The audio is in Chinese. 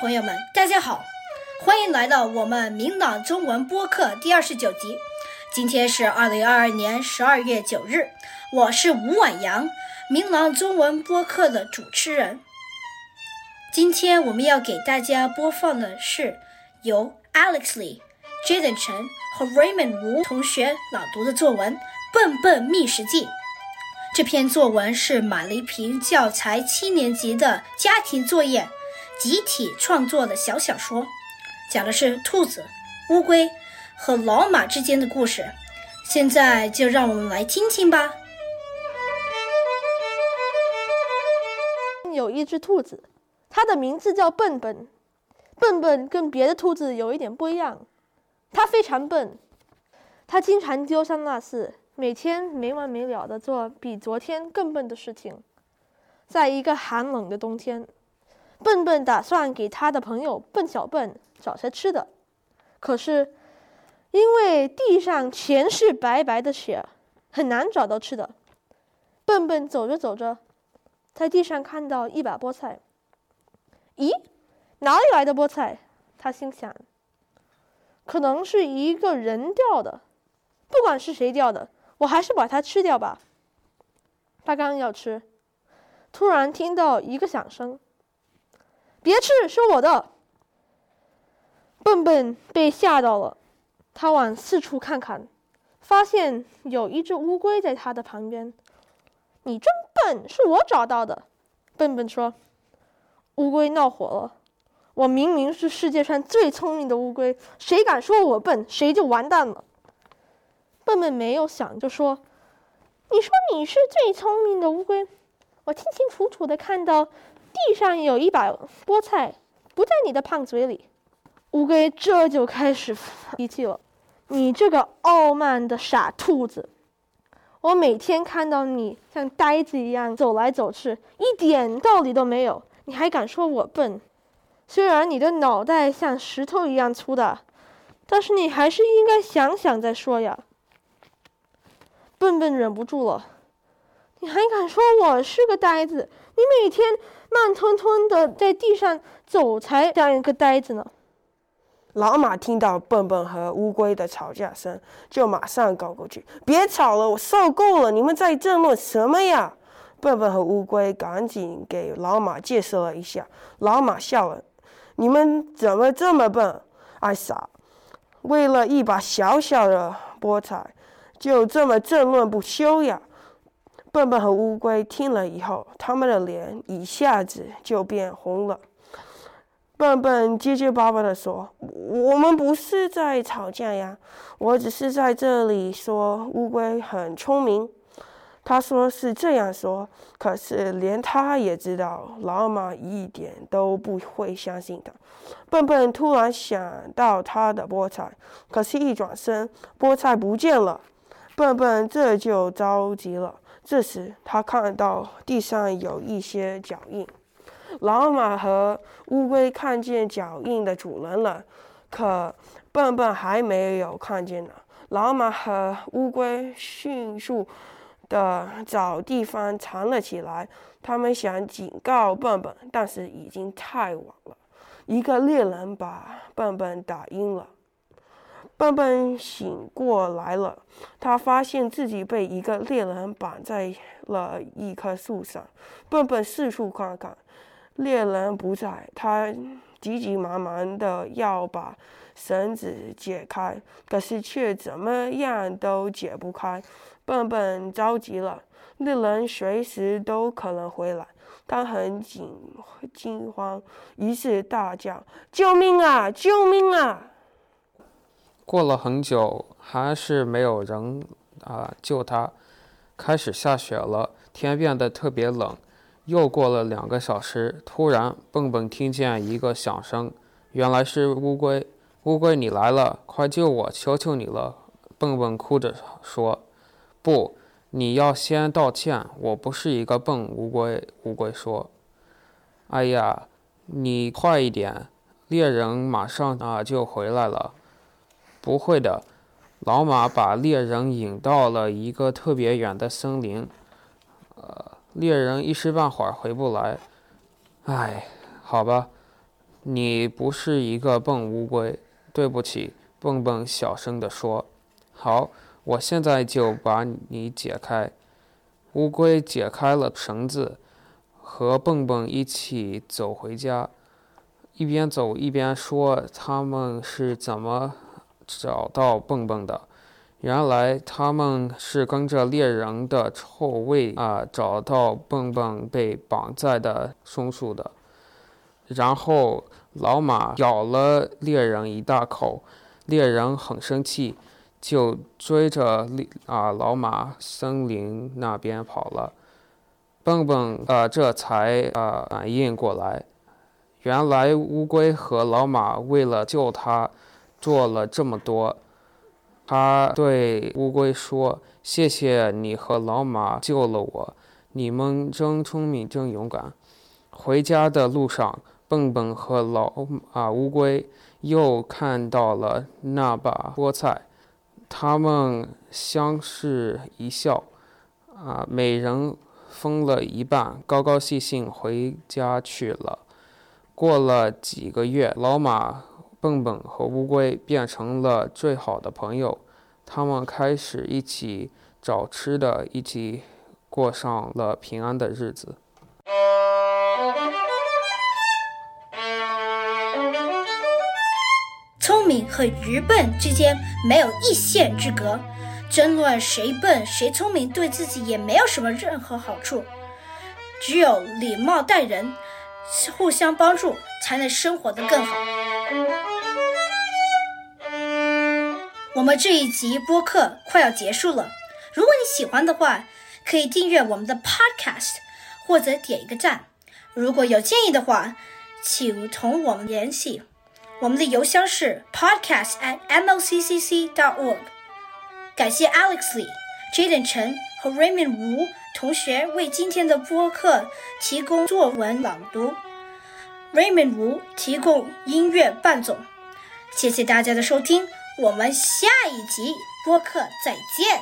朋友们，大家好，欢迎来到我们明朗中文播客第二十九集。今天是二零二二年十二月九日，我是吴婉阳，明朗中文播客的主持人。今天我们要给大家播放的是由 Alex Lee、Jaden 陈和 Raymond 吴同学朗读的作文《笨笨觅食记》。这篇作文是马丽萍教材七年级的家庭作业，集体创作的小小说，讲的是兔子、乌龟和老马之间的故事。现在就让我们来听听吧。有一只兔子，它的名字叫笨笨。笨笨跟别的兔子有一点不一样，它非常笨，它经常丢三落四。每天没完没了的做比昨天更笨的事情，在一个寒冷的冬天，笨笨打算给他的朋友笨小笨找些吃的，可是因为地上全是白白的雪，很难找到吃的。笨笨走着走着，在地上看到一把菠菜，咦，哪里来的菠菜？他心想，可能是一个人掉的，不管是谁掉的。我还是把它吃掉吧。他刚要吃，突然听到一个响声：“别吃，是我的！”笨笨被吓到了，他往四处看看，发现有一只乌龟在他的旁边。“你真笨，是我找到的。”笨笨说。乌龟闹火了：“我明明是世界上最聪明的乌龟，谁敢说我笨，谁就完蛋了。”笨笨没有想，就说：“你说你是最聪明的乌龟，我清清楚楚的看到地上有一把菠菜，不在你的胖嘴里。”乌龟这就开始发脾气了：“你这个傲慢的傻兔子！我每天看到你像呆子一样走来走去，一点道理都没有，你还敢说我笨？虽然你的脑袋像石头一样粗大，但是你还是应该想想再说呀。”笨笨忍不住了，你还敢说我是个呆子？你每天慢吞吞的在地上走，才像一个呆子呢。老马听到笨笨和乌龟的吵架声，就马上赶过去：“别吵了，我受够了！你们在争论什么呀？”笨笨和乌龟赶紧给老马解释了一下。老马笑了：“你们怎么这么笨？爱傻！为了一把小小的菠菜。”就这么争论不休呀！笨笨和乌龟听了以后，他们的脸一下子就变红了。笨笨结结巴巴地说：“我们不是在吵架呀，我只是在这里说乌龟很聪明。”他说是这样说，可是连他也知道老马一点都不会相信他。笨笨突然想到他的菠菜，可是一转身，菠菜不见了。笨笨这就着急了。这时，他看到地上有一些脚印。老马和乌龟看见脚印的主人了，可笨笨还没有看见呢。老马和乌龟迅速的找地方藏了起来。他们想警告笨笨，但是已经太晚了。一个猎人把笨笨打晕了。笨笨醒过来了，他发现自己被一个猎人绑在了一棵树上。笨笨四处看看，猎人不在，他急急忙忙的要把绳子解开，可是却怎么样都解不开。笨笨着急了，猎人随时都可能回来，他很惊惊慌，于是大叫：“救命啊！救命啊！”过了很久，还是没有人啊救他。开始下雪了，天变得特别冷。又过了两个小时，突然，蹦蹦听见一个响声，原来是乌龟。乌龟，你来了，快救我，求求你了！蹦蹦哭着说：“不，你要先道歉，我不是一个笨乌龟。”乌龟说：“哎呀，你快一点，猎人马上啊就回来了。”不会的，老马把猎人引到了一个特别远的森林。呃，猎人一时半会儿回不来。唉，好吧，你不是一个笨乌龟，对不起。”蹦蹦小声地说：“好，我现在就把你解开。”乌龟解开了绳子，和蹦蹦一起走回家，一边走一边说：“他们是怎么找到蹦蹦的？原来他们是跟着猎人的臭味啊，找到蹦蹦被绑在的松树的。然后老马咬了猎人一大口。”猎人很生气，就追着啊老马森林那边跑了。蹦蹦啊这才啊反应过来，原来乌龟和老马为了救他做了这么多。他对乌龟说：“谢谢你和老马救了我，你们真聪明，真勇敢。”回家的路上，蹦蹦和老啊乌龟。又看到了那把菠菜，他们相视一笑，啊，每人分了一半，高高兴兴回家去了。过了几个月，老马、蹦蹦和乌龟变成了最好的朋友，他们开始一起找吃的，一起过上了平安的日子。聪明和愚笨之间没有一线之隔，争论谁笨谁聪明对自己也没有什么任何好处。只有礼貌待人，互相帮助，才能生活得更好。我们这一集播客快要结束了，如果你喜欢的话，可以订阅我们的 Podcast，或者点一个赞。如果有建议的话，请同我们联系。我们的邮箱是 podcast at mlccc.org。感谢 Alex Lee、Jaden 陈和 Raymond 吴同学为今天的播客提供作文朗读，Raymond Wu 提供音乐伴奏。谢谢大家的收听，我们下一集播客再见。